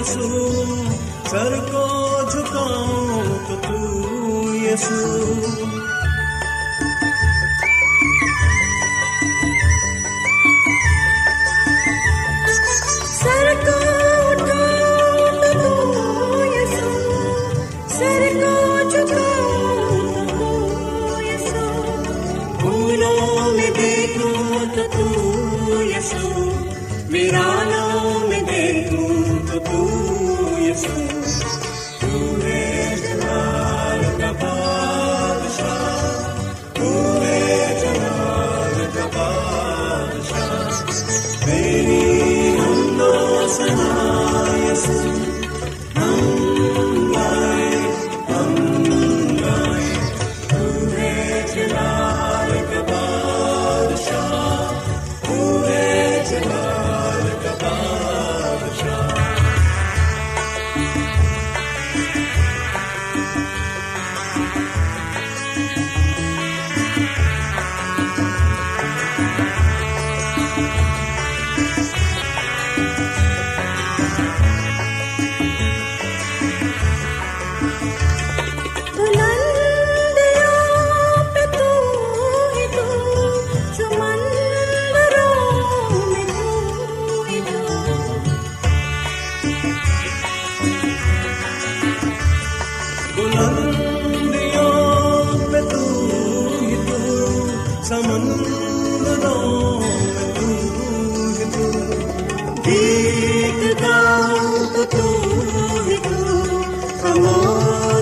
یسو سر کو جھکاؤں تو تو یسو۔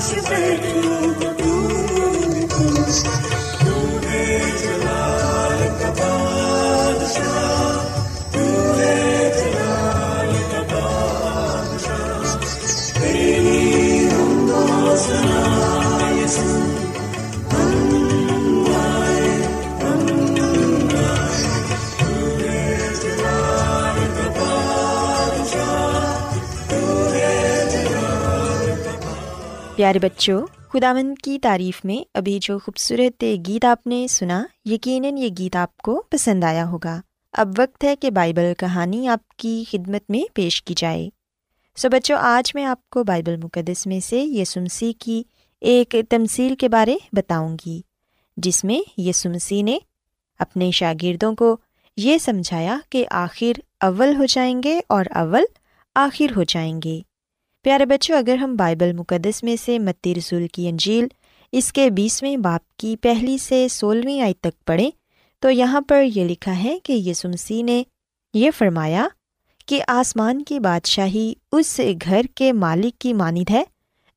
سے بیٹھوں پیارے بچوں خداون کی تعریف میں ابھی جو خوبصورت گیت آپ نے سنا، یقیناً یہ گیت آپ کو پسند آیا ہوگا۔ اب وقت ہے کہ بائبل کہانی آپ کی خدمت میں پیش کی جائے۔ سو بچوں، آج میں آپ کو بائبل مقدس میں سے یسمسی کی ایک تمصیل کے بارے بتاؤں گی، جس میں یسمسی نے اپنے شاگردوں کو یہ سمجھایا کہ آخر اول ہو جائیں گے اور اول آخر ہو جائیں گے۔ پیارے بچوں، اگر ہم بائبل مقدس میں سے متی رسول کی انجیل، اس کے بیسویں باپ کی پہلی سے سولہویں آئی تک پڑھیں، تو یہاں پر یہ لکھا ہے کہ یسمسی نے یہ فرمایا کہ آسمان کی بادشاہی اس گھر کے مالک کی مانند ہے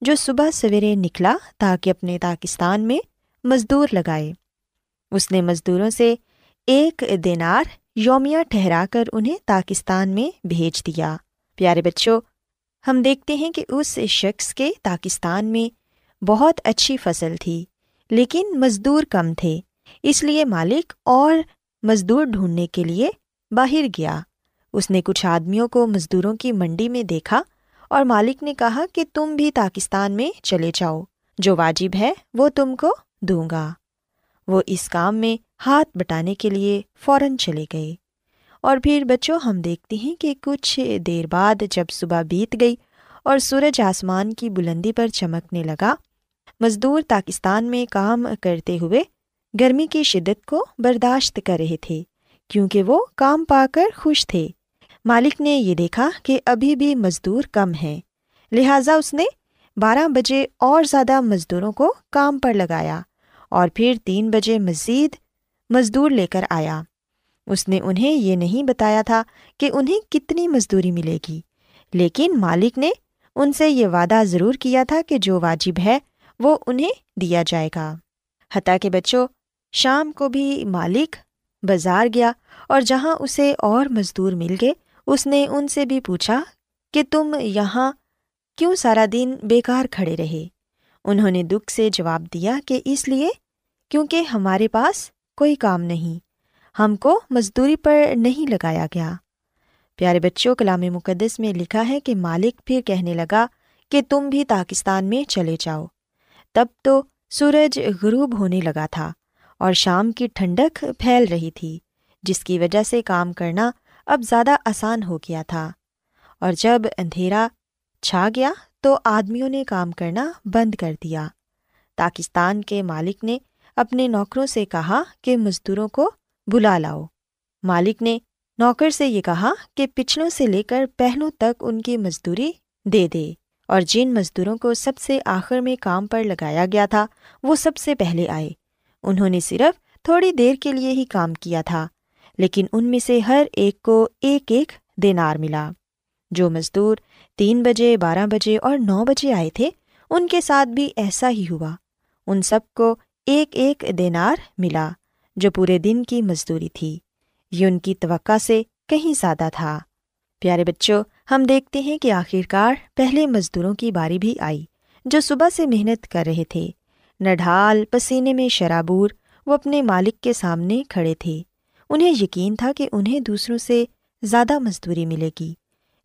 جو صبح سویرے نکلا تاکہ اپنے پاکستان میں مزدور لگائے۔ اس نے مزدوروں سے ایک دینار یومیہ ٹھہرا کر انہیں پاکستان میں بھیج دیا۔ پیارے بچوں ہم دیکھتے ہیں کہ اس شخص کے پاکستان میں بہت اچھی فصل تھی، لیکن مزدور کم تھے، اس لیے مالک اور مزدور ڈھونڈنے کے لیے باہر گیا۔ اس نے کچھ آدمیوں کو مزدوروں کی منڈی میں دیکھا اور مالک نے کہا کہ تم بھی پاکستان میں چلے جاؤ، جو واجب ہے وہ تم کو دوں گا۔ وہ اس کام میں ہاتھ بٹانے کے لیے فوراً چلے گئے۔ اور پھر بچوں، ہم دیکھتے ہیں کہ کچھ دیر بعد جب صبح بیت گئی اور سورج آسمان کی بلندی پر چمکنے لگا، مزدور پاکستان میں کام کرتے ہوئے گرمی کی شدت کو برداشت کر رہے تھے، کیونکہ وہ کام پا کر خوش تھے۔ مالک نے یہ دیکھا کہ ابھی بھی مزدور کم ہیں، لہٰذا اس نے بارہ بجے اور زیادہ مزدوروں کو کام پر لگایا اور پھر تین بجے مزید مزدور لے کر آیا۔ اس نے انہیں یہ نہیں بتایا تھا کہ انہیں کتنی مزدوری ملے گی، لیکن مالک نے ان سے یہ وعدہ ضرور کیا تھا کہ جو واجب ہے وہ انہیں دیا جائے گا۔ حتیٰ کہ بچوں، شام کو بھی مالک بازار گیا اور جہاں اسے اور مزدور مل گئے، اس نے ان سے بھی پوچھا کہ تم یہاں کیوں سارا دن بیکار کھڑے رہے؟ انہوں نے دکھ سے جواب دیا کہ اس لیے کیونکہ ہمارے پاس کوئی کام نہیں۔ ہم کو مزدوری پر نہیں لگایا گیا۔ پیارے بچوں کلام مقدس میں لکھا ہے کہ مالک پھر کہنے لگا کہ تم بھی پاکستان میں چلے جاؤ۔ تب تو سورج غروب ہونے لگا تھا اور شام کی ٹھنڈک پھیل رہی تھی، جس کی وجہ سے کام کرنا اب زیادہ آسان ہو گیا تھا۔ اور جب اندھیرا چھا گیا تو آدمیوں نے کام کرنا بند کر دیا۔ پاکستان کے مالک نے اپنے نوکروں سے کہا کہ مزدوروں کو بلا لاؤ۔ مالک نے نوکر سے یہ کہا کہ پچھلوں سے لے کر پہلوں تک ان کی مزدوری دے دے۔ اور جن مزدوروں کو سب سے آخر میں کام پر لگایا گیا تھا، وہ سب سے پہلے آئے۔ انہوں نے صرف تھوڑی دیر کے لیے ہی کام کیا تھا، لیکن ان میں سے ہر ایک کو ایک ایک دینار ملا۔ جو مزدور تین بجے، بارہ بجے اور نو بجے آئے تھے، ان کے ساتھ بھی ایسا ہی ہوا۔ ان سب کو ایک ایک دینار ملا۔ جو پورے دن کی مزدوری تھی۔ یہ ان کی توقع سے کہیں زیادہ تھا۔ پیارے بچوں، ہم دیکھتے ہیں کہ آخرکار پہلے مزدوروں کی باری بھی آئی، جو صبح سے محنت کر رہے تھے۔ نڈھال پسینے میں شرابور وہ اپنے مالک کے سامنے کھڑے تھے۔ انہیں یقین تھا کہ انہیں دوسروں سے زیادہ مزدوری ملے گی،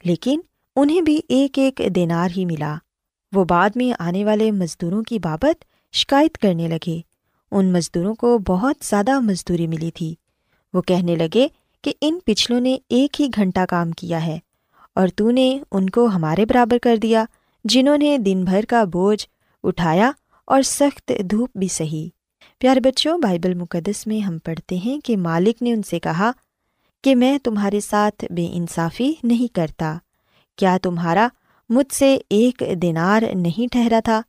لیکن انہیں بھی ایک ایک دینار ہی ملا۔ وہ بعد میں آنے والے مزدوروں کی بابت شکایت کرنے لگے۔ ان مزدوروں کو بہت زیادہ مزدوری ملی تھی۔ وہ کہنے لگے کہ ان پچھلوں نے ایک ہی گھنٹہ کام کیا ہے اور تو نے ان کو ہمارے برابر کر دیا، جنہوں نے دن بھر کا بوجھ اٹھایا اور سخت دھوپ بھی سہی۔ پیارے بچوں، بائبل مقدس میں ہم پڑھتے ہیں کہ مالک نے ان سے کہا کہ میں تمہارے ساتھ بے انصافی نہیں کرتا۔ کیا تمہارا مجھ سے ایک دینار نہیں ٹھہرا تھا؟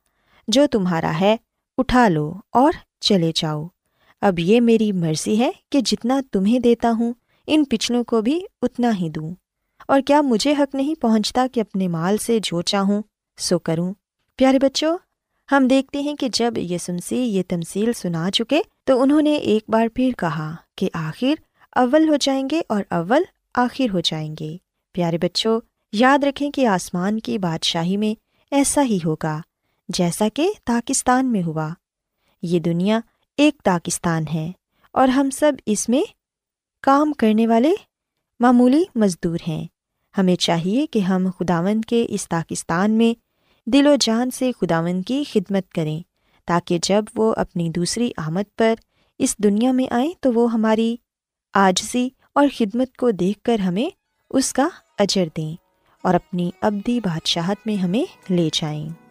جو تمہارا ہے، اٹھا لو اور چلے جاؤ۔ اب یہ میری مرضی ہے کہ جتنا تمہیں دیتا ہوں، ان پچھلوں کو بھی اتنا ہی دوں۔ اور کیا مجھے حق نہیں پہنچتا کہ اپنے مال سے جو چاہوں سو کروں۔ پیارے بچوں، ہم دیکھتے ہیں کہ جب یہ سنسی یہ تمصیل سنا چکے، تو انہوں نے ایک بار پھر کہا کہ آخر اول ہو جائیں گے اور اول آخر ہو جائیں گے۔ پیارے بچوں، یاد رکھیں کہ آسمان کی بادشاہی میں ایسا ہی ہوگا، جیسا کہ پاکستان میں ہوا۔ یہ دنیا ایک پاکستان ہے اور ہم سب اس میں کام کرنے والے معمولی مزدور ہیں۔ ہمیں چاہیے کہ ہم خداون کے اس پاکستان میں دل و جان سے خداون کی خدمت کریں تاکہ جب وہ اپنی دوسری آمد پر اس دنیا میں آئیں تو وہ ہماری آجزی اور خدمت کو دیکھ کر ہمیں اس کا اجر دیں اور اپنی ابدی بادشاہت میں ہمیں لے جائیں۔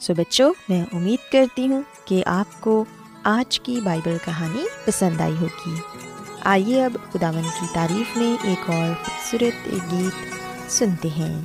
سو بچوں، میں امید کرتی ہوں کہ آپ کو آج کی بائبل کہانی پسند آئی ہوگی۔ آئیے اب خداون کی تعریف میں ایک اور خوبصورت گیت سنتے ہیں۔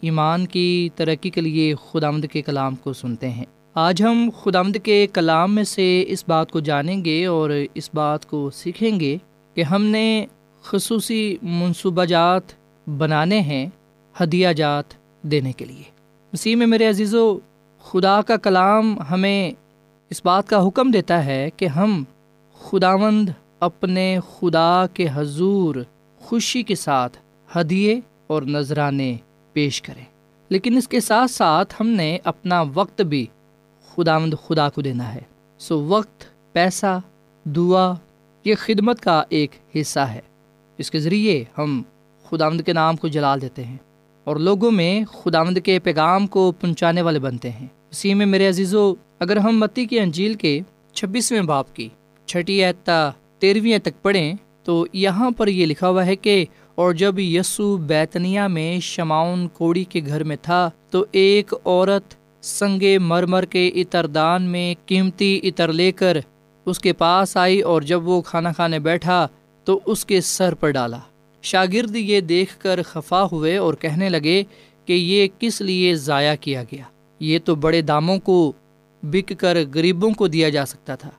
ایمان کی ترقی کے لیے خدا آمد کے کلام کو سنتے ہیں۔ آج ہم خدا آمد کے کلام میں سے اس بات کو جانیں گے اور اس بات کو سیکھیں گے کہ ہم نے خصوصی منصوبہ جات بنانے ہیں ہدیہ جات دینے کے لیے۔ مسیح میں میرے عزیز و خدا کا کلام ہمیں اس بات کا حکم دیتا ہے کہ ہم خداوند اپنے خدا کے حضور خوشی کے ساتھ ہدیے اور نذرانے پیش کریں لیکن اس کے ساتھ ساتھ ہم نے اپنا وقت بھی خداوند خدا کو دینا ہے۔ سو وقت، پیسہ، دعا، یہ خدمت کا ایک حصہ ہے۔ اس کے ذریعے ہم خداوند کے نام کو جلال دیتے ہیں اور لوگوں میں خداوند کے پیغام کو پہنچانے والے بنتے ہیں۔ اسی میں میرے عزیزو، اگر ہم متی کی انجیل کے چھبیسویں باپ کی چھٹی اعتا تیرہویں تک پڑھیں، تو یہاں پر یہ لکھا ہوا ہے کہ اور جب یسو بیتنیا میں شماؤن کوڑی کے گھر میں تھا تو ایک عورت سنگے مرمر کے اتر دان میں قیمتی اتر لے کر اس کے پاس آئی اور جب وہ کھانا کھانے بیٹھا تو اس کے سر پر ڈالا۔ شاگرد یہ دیکھ کر خفا ہوئے اور کہنے لگے کہ یہ کس لیے ضائع کیا گیا؟ یہ تو بڑے داموں کو بک کر غریبوں کو دیا جا سکتا تھا۔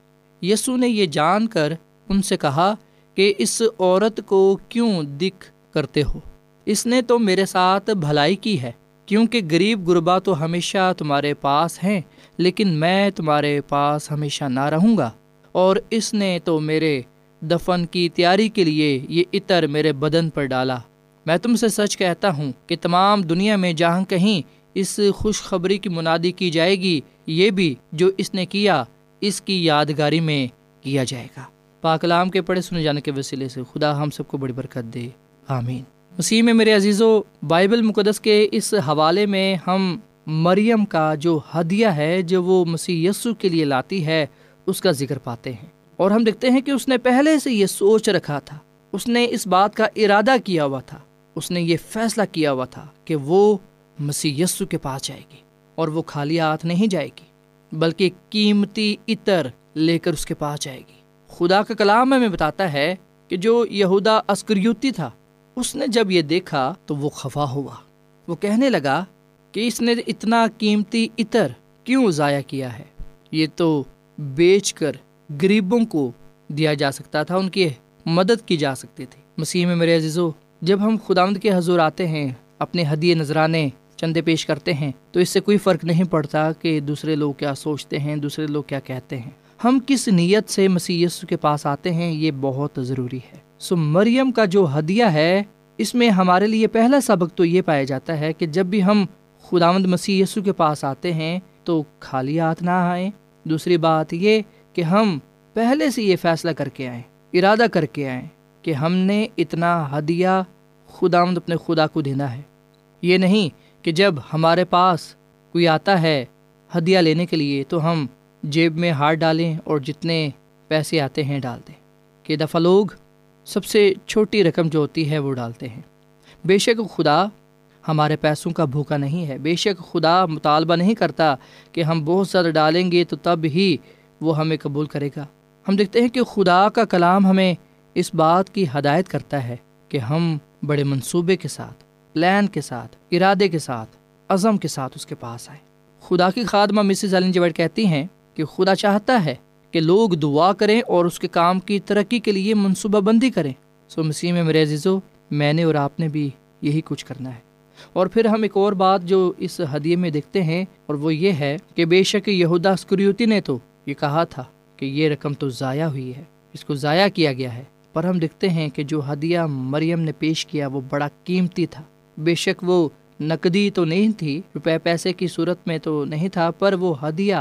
یسو نے یہ جان کر ان سے کہا کہ اس عورت کو کیوں دکھ کرتے ہو؟ اس نے تو میرے ساتھ بھلائی کی ہے، کیونکہ غریب غربا تو ہمیشہ تمہارے پاس ہیں، لیکن میں تمہارے پاس ہمیشہ نہ رہوں گا۔ اور اس نے تو میرے دفن کی تیاری کے لیے یہ عطر میرے بدن پر ڈالا۔ میں تم سے سچ کہتا ہوں کہ تمام دنیا میں جہاں کہیں اس خوشخبری کی منادی کی جائے گی، یہ بھی جو اس نے کیا، اس کی یادگاری میں کیا جائے گا۔ پاکلام کے پڑھے سنے جانے کے وسیلے سے خدا ہم سب کو بڑی برکت دے۔ آمین۔ مسیح میں میرے عزیز و بائبل مقدس کے اس حوالے میں ہم مریم کا جو ہدیہ ہے جو وہ مسیح یسو کے لیے لاتی ہے، اس کا ذکر پاتے ہیں۔ اور ہم دیکھتے ہیں کہ اس نے پہلے سے یہ سوچ رکھا تھا۔ اس نے اس بات کا ارادہ کیا ہوا تھا۔ اس نے یہ فیصلہ کیا ہوا تھا کہ وہ مسیح یسو کے پاس جائے گی اور وہ خالی ہاتھ نہیں جائے گی، بلکہ قیمتی عطر لے کر اس کے پاس جائے گی۔ خدا کا کلام ہمیں بتاتا ہے کہ جو یہودا اسکریوتی تھا، اس نے جب یہ دیکھا تو وہ خفا ہوا۔ وہ کہنے لگا کہ اس نے اتنا قیمتی عطر کیوں ضائع کیا ہے؟ یہ تو بیچ کر غریبوں کو دیا جا سکتا تھا، ان کی مدد کی جا سکتی تھی۔ مسیح میں میرے عزیزو، جب ہم خداوند کے حضور آتے ہیں، اپنے ہدیے نذرانے چندے پیش کرتے ہیں، تو اس سے کوئی فرق نہیں پڑتا کہ دوسرے لوگ کیا سوچتے ہیں، دوسرے لوگ کیا کہتے ہیں۔ ہم کس نیت سے مسیح یسو کے پاس آتے ہیں، یہ بہت ضروری ہے۔ سو مریم کا جو ہدیہ ہے، اس میں ہمارے لیے پہلا سبق تو یہ پایا جاتا ہے کہ جب بھی ہم خداوند مسیح یسو کے پاس آتے ہیں، تو خالی ہاتھ نہ آئیں۔ دوسری بات یہ کہ ہم پہلے سے یہ فیصلہ کر کے آئیں، ارادہ کر کے آئیں کہ ہم نے اتنا ہدیہ خدا اپنے خدا کو دینا ہے۔ یہ نہیں کہ جب ہمارے پاس کوئی آتا ہے ہدیہ لینے کے لیے، تو ہم جیب میں ہاتھ ڈالیں اور جتنے پیسے آتے ہیں ڈال دیں۔ کہ دفعہ لوگ سب سے چھوٹی رقم جو ہوتی ہے وہ ڈالتے ہیں۔ بے شک خدا ہمارے پیسوں کا بھوکا نہیں ہے۔ بے شک خدا مطالبہ نہیں کرتا کہ ہم بہت زیادہ ڈالیں گے تو تب ہی وہ ہمیں قبول کرے گا۔ ہم دیکھتے ہیں کہ خدا کا کلام ہمیں اس بات کی ہدایت کرتا ہے کہ ہم بڑے منصوبے کے ساتھ، پلان کے ساتھ، ارادے کے ساتھ، عزم کے ساتھ اس کے پاس آئے خدا کی خادمہ مسز علن جویڈ کہتی ہیں کہ خدا چاہتا ہے کہ لوگ دعا کریں اور اس کے کام کی ترقی کے لیے منصوبہ بندی کریں۔ سو مسیح میں میرے عزیزو، میں نے اور آپ نے بھی یہی کچھ کرنا ہے۔ اور پھر ہم ایک اور بات جو اس ہدیے میں دیکھتے ہیں، اور وہ یہ ہے کہ بے شک یہودا اسکریوتی نے تو یہ کہا تھا کہ یہ رقم تو ضائع ہوئی ہے، اس کو ضائع کیا گیا ہے۔ پر ہم دیکھتے ہیں کہ جو ہدیہ مریم نے پیش کیا وہ بڑا قیمتی تھا۔ بے شک وہ نقدی تو نہیں تھی، روپے پیسے کی صورت میں تو نہیں تھا، پر وہ ہدیہ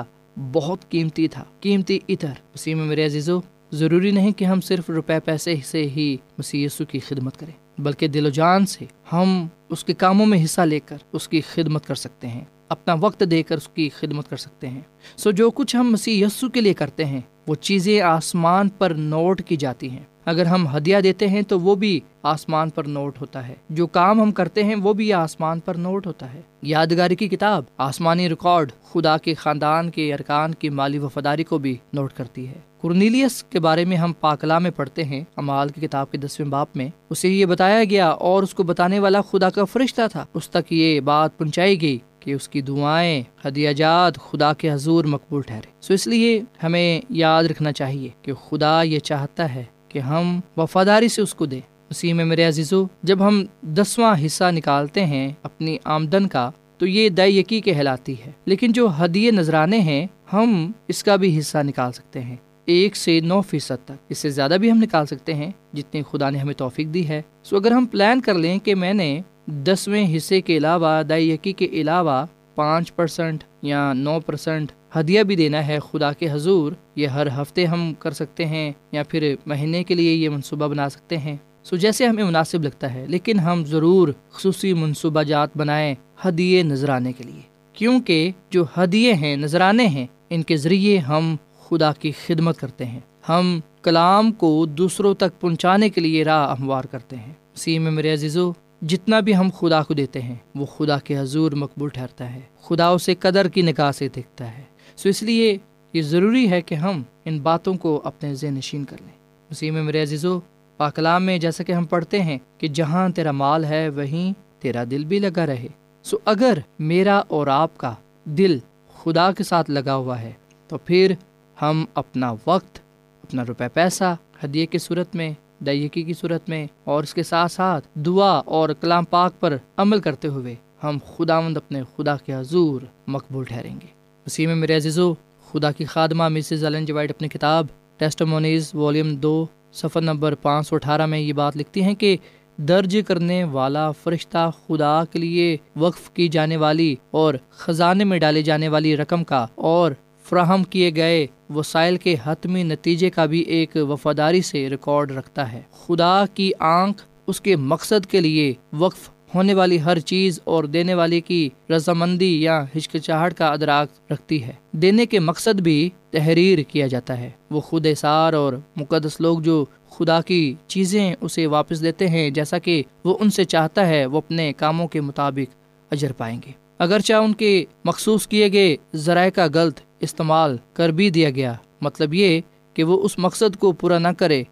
بہت قیمتی تھا، قیمتی اتر۔ اسی میں میرے عزیزو، ضروری نہیں کہ ہم صرف روپے پیسے سے ہی مسی کی خدمت کریں، بلکہ دل و جان سے ہم اس کے کاموں میں حصہ لے کر اس کی خدمت کر سکتے ہیں، اپنا وقت دے کر اس کی خدمت کر سکتے ہیں۔ سو جو کچھ ہم مسیح یسو کے لیے کرتے ہیں، وہ چیزیں آسمان پر نوٹ کی جاتی ہیں۔ اگر ہم ہدیہ دیتے ہیں تو وہ بھی آسمان پر نوٹ ہوتا ہے۔ جو کام ہم کرتے ہیں وہ بھی آسمان پر نوٹ ہوتا ہے۔ یادگاری کی کتاب آسمانی ریکارڈ خدا کے خاندان کے ارکان کی مالی وفاداری کو بھی نوٹ کرتی ہے۔ کرنیلیس کے بارے میں ہم پاکلا میں پڑھتے ہیں۔ امال کی کتاب کے دسویں باپ میں اسے یہ بتایا گیا اور اس کو بتانے والا خدا کا فرشتہ تھا۔ اس تک یہ بات پہنچائی گئی کہ اس کی دعائیں ہدیہ جات خدا کے حضور مقبول ٹھہرے۔ سو اس لیے ہمیں یاد رکھنا چاہیے کہ خدا یہ چاہتا ہے کہ ہم وفاداری سے اس کو دیں۔ اسی میں میرے عزیزو، جب ہم دسواں حصہ نکالتے ہیں اپنی آمدن کا، تو یہ دے یقی کہلاتی ہے۔ لیکن جو ہدیے نذرانے ہیں، ہم اس کا بھی حصہ نکال سکتے ہیں۔ ایک سے نو فیصد تک۔ اس سے زیادہ بھی ہم نکال سکتے ہیں، جتنی خدا نے ہمیں توفیق دی ہے۔ سو اگر ہم پلان کر لیں کہ میں نے دسویں حصے کے علاوہ دائی یقی کے علاوہ پانچ پرسنٹ یا نو پرسنٹ ہدیہ بھی دینا ہے خدا کے حضور، یہ ہر ہفتے ہم کر سکتے ہیں یا پھر مہینے کے لیے یہ منصوبہ بنا سکتے ہیں۔ سو جیسے ہمیں مناسب لگتا ہے، لیکن ہم ضرور خصوصی منصوبہ جات بنائیں ہدیے نذرانے کے لیے۔ کیونکہ جو ہدیے ہیں، نذرانے ہیں، ان کے ذریعے ہم خدا کی خدمت کرتے ہیں۔ ہم کلام کو دوسروں تک پہنچانے کے لیے راہ ہموار کرتے ہیں۔ اسی میں میرے عزیزو، جتنا بھی ہم خدا کو دیتے ہیں، وہ خدا کے حضور مقبول ٹھہرتا ہے۔ خدا اسے قدر کی نکاح سے دیکھتا ہے۔ سو اس لیے یہ ضروری ہے کہ ہم ان باتوں کو اپنے ذہن نشین کر لیں۔ اسی میں میرے عزیزو، پاکلام میں جیسا کہ ہم پڑھتے ہیں کہ جہاں تیرا مال ہے وہیں تیرا دل بھی لگا رہے۔ سو اگر میرا اور آپ کا دل خدا کے ساتھ لگا ہوا ہے، تو پھر ہم اپنا وقت، اپنا روپے پیسہ ہدیے کی صورت میں دائیکی کی صورت میں اور اس کے ساتھ ساتھ دعا اور کلام پاک پر عمل کرتے ہوئے ہم خدا مند اپنے خدا کے حضور مقبول ٹھہریں گے۔ اسی میں میرے عزیزو، خدا کی خادمہ مسز الن جوائڈ جی اپنی کتاب ٹیسٹمونیز والیوم دو صفر نمبر پانچ سو اٹھارہ میں یہ بات لکھتی ہیں کہ درج کرنے والا فرشتہ خدا کے لیے وقف کی جانے والی اور خزانے میں ڈالے جانے والی رقم کا اور فراہم کیے گئے وسائل کے حتمی نتیجے کا بھی ایک وفاداری سے ریکارڈ رکھتا ہے۔ خدا کی آنکھ اس کے مقصد کے لیے وقف ہونے والی ہر چیز اور دینے والے کی رضامندی یا ہچکچاہٹ کا ادراک رکھتی ہے۔ دینے کے مقصد بھی تحریر کیا جاتا ہے۔ وہ خود اثار اور مقدس لوگ جو خدا کی چیزیں اسے واپس دیتے ہیں، جیسا کہ وہ ان سے چاہتا ہے وہ اپنے کاموں کے مطابق اجر پائیں گے۔ اگرچہ ان کے مخصوص کیے گئے ذرائع کا غلط استعمال کر بھی دیا گیا مطلب یہ کہ وہ اس مقصد کو پورا نہ کرے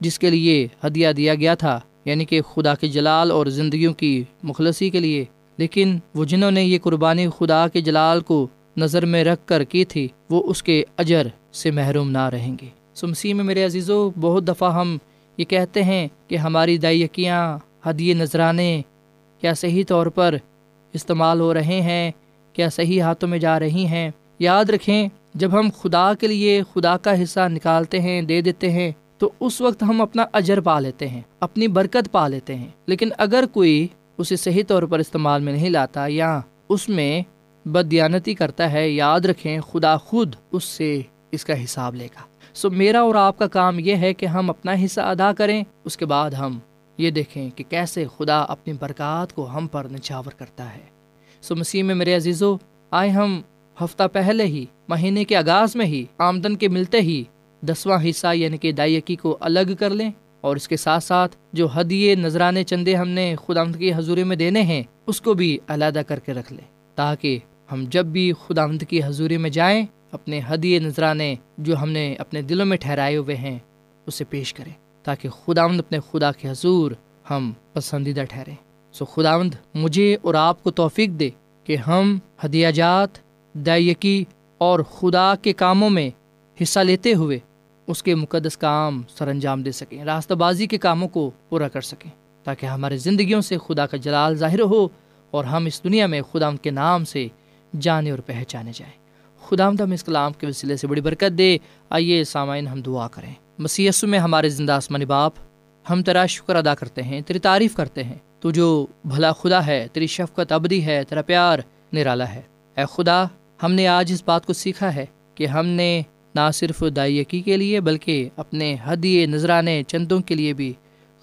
جس کے لیے ہدیہ دیا گیا تھا۔ یعنی کہ خدا کے جلال اور زندگیوں کی مخلصی کے لیے۔ لیکن وہ جنہوں نے یہ قربانی خدا کے جلال کو نظر میں رکھ کر کی تھی، وہ اس کے اجر سے محروم نہ رہیں گے۔ سمسی میں میرے عزیزوں بہت دفعہ ہم یہ کہتے ہیں کہ ہماری دائیکیاں ہدیے نذرانے، کیا صحیح طور پر استعمال ہو رہے ہیں، کیا صحیح ہاتھوں میں جا رہی ہیں۔ یاد رکھیں، جب ہم خدا کے لیے خدا کا حصہ نکالتے ہیں، دے دیتے ہیں تو اس وقت ہم اپنا اجر پا لیتے ہیں، اپنی برکت پا لیتے ہیں۔ لیکن اگر کوئی اسے صحیح طور پر استعمال میں نہیں لاتا یا اس میں بدیانتی کرتا ہے، یاد رکھیں خدا خود اس سے اس کا حساب لے گا۔ سو میرا اور آپ کا کام یہ ہے کہ ہم اپنا حصہ ادا کریں، اس کے بعد ہم یہ دیکھیں کہ کیسے خدا اپنی برکات کو ہم پر نچاور کرتا ہے۔ سو مسیح میں میرے عزیزو، آئے ہم ہفتہ پہلے ہی، مہینے کے آغاز میں ہی، آمدن کے ملتے ہی دسواں حصہ یعنی کہ دائیکی کو الگ کر لیں اور اس کے ساتھ ساتھ جو ہدیے نذرانے چندے ہم نے خدا آمد کی حضوری میں دینے ہیں، اس کو بھی علیحدہ کر کے رکھ لیں تاکہ ہم جب بھی خدا آمد کی حضوری میں جائیں، اپنے ہدیے نذرانے جو ہم نے اپنے دلوں میں ٹھہرائے ہوئے ہیں، اسے پیش کریں تاکہ خدا آمد اپنے خدا کے حضور ہم پسندیدہ ٹھہریں۔ سو خدا آمد مجھے اور آپ کو توفیق دے کہ ہم ہدیہ جات، دائیکی اور خدا کے کاموں میں حصہ لیتے ہوئے اس کے مقدس کام سر انجام دے سکیں، راستہ بازی کے کاموں کو پورا کر سکیں، تاکہ ہمارے زندگیوں سے خدا کا جلال ظاہر ہو اور ہم اس دنیا میں خدا ان کے نام سے جانے اور پہچانے جائیں۔ خدا ہم اس کلام کے وسیلے سے بڑی برکت دے۔ آئیے سامعین، ہم دعا کریں۔ مسی میں ہمارے زندہ آسمانی باپ، ہم تیرا شکر ادا کرتے ہیں، تیری تعریف کرتے ہیں۔ تو جو بھلا خدا ہے، تیری شفقت ابدی ہے، تیرا پیار نرالا ہے۔ اے خدا، ہم نے آج اس بات کو سیکھا ہے کہ ہم نے نہ صرف دائیکی کے لیے بلکہ اپنے حدیے نذرانے چندوں کے لیے بھی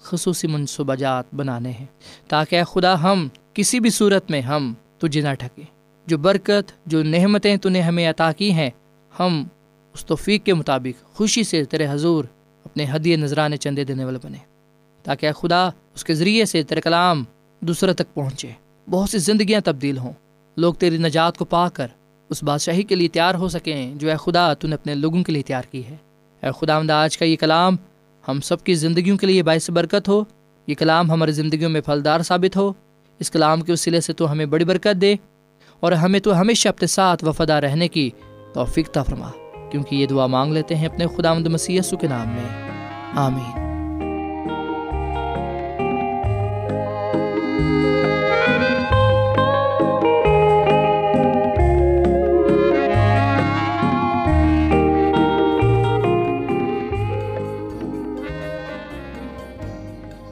خصوصی منصوبہ جات بنانے ہیں۔ تاکہ خدا ہم کسی بھی صورت میں ہم تجھے نہ ٹھکیں جو برکت، جو نعمتیں تو نے ہمیں عطا کی ہیں، ہم اس توفیق کے مطابق خوشی سے تیرے حضور اپنے حدیے نذرانے چندے دینے والے بنے۔ تاکہ خدا اس کے ذریعے سے تیرے کلام دوسرے تک پہنچے۔ بہت سی زندگیاں تبدیل ہوں۔ لوگ تیری نجات کو پا کر اس بادشاہی کے لیے تیار ہو سکیں جو اے خدا تو نے اپنے لوگوں کے لیے تیار کی ہے۔ اے خدا آمد آج کا یہ کلام ہم سب کی زندگیوں کے لیے باعث برکت ہو۔ یہ کلام ہماری زندگیوں میں پھلدار ثابت ہو۔ اس کلام کے وسیلے سے تو ہمیں بڑی برکت دے اور ہمیں تو ہمیشہ اپنے ساتھ وفادہ رہنے کی توفیق فرما۔ کیونکہ یہ دعا مانگ لیتے ہیں اپنے خدا مد مسیح کے نام میں۔ آمین۔